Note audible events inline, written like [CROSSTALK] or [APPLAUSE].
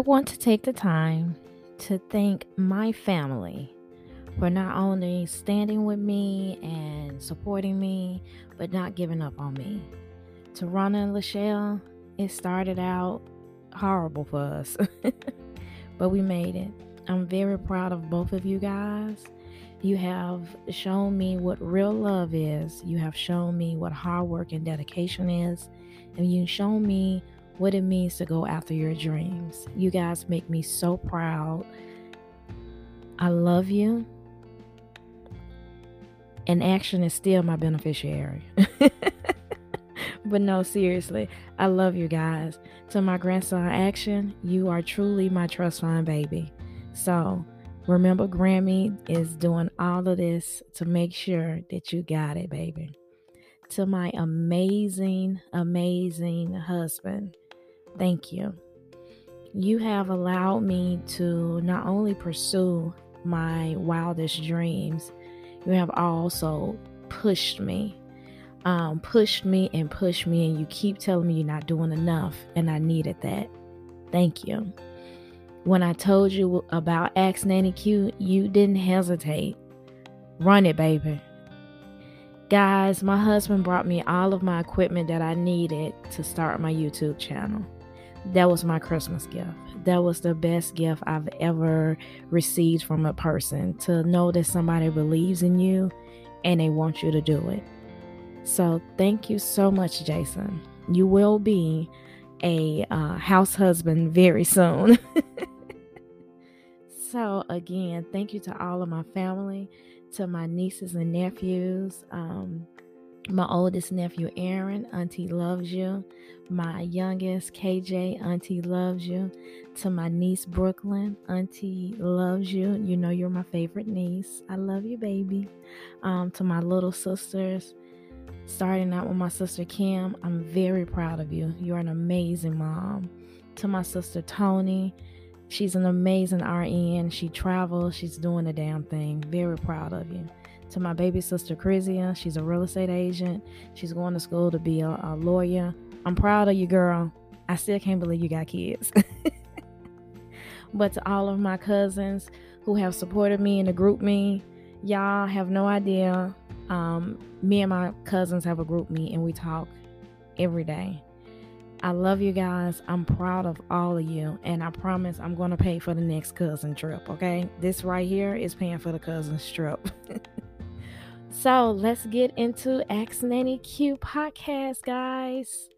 want to take the time to thank my family for not only standing with me and supporting me, but not giving up on me. To Ronna and Lachelle, it started out horrible for us, [LAUGHS] but we made it. I'm very proud of both of you guys. You have shown me what real love is. You have shown me what hard work and dedication is. And you've shown me what it means to go after your dreams. You guys make me so proud. I love you. And action is still my beneficiary. [LAUGHS] but no, seriously, I love you guys. To my grandson, Action, you are truly my trust fund baby. So remember, Grammy is doing all of this to make sure that you got it, baby. To my amazing, amazing husband, thank you. You have allowed me to not only pursue my wildest dreams, you have also pushed me um, pushed me and pushed me, and you keep telling me you're not doing enough, and I needed that. Thank you. When I told you about Ask Nanny Q, you didn't hesitate. Run it, baby. Guys, my husband brought me all of my equipment that I needed to start my YouTube channel. That was my Christmas gift. That was the best gift I've ever received from a person to know that somebody believes in you and they want you to do it. So thank you so much, Jason. You will be a uh, house husband very soon. [LAUGHS] so again, thank you to all of my family, to my nieces and nephews. Um, my oldest nephew Aaron, Auntie loves you. My youngest KJ, Auntie loves you. To my niece Brooklyn, Auntie loves you. You know you're my favorite niece. I love you, baby. Um, to my little sisters, starting out with my sister Kim, I'm very proud of you. You're an amazing mom. To my sister Tony, she's an amazing RN. She travels, she's doing the damn thing. Very proud of you. To my baby sister Chrysia, she's a real estate agent. She's going to school to be a, a lawyer. I'm proud of you, girl. I still can't believe you got kids. [LAUGHS] but to all of my cousins who have supported me in the GroupMe, y'all have no idea um, me and my cousins have a GroupMe and we talk every day. I love you guys. I'm proud of all of you. And I promise I'm going to pay for the next cousin trip. Okay. This right here is paying for the cousin's trip. [LAUGHS] so let's get into Ask Nanny Q podcast, guys.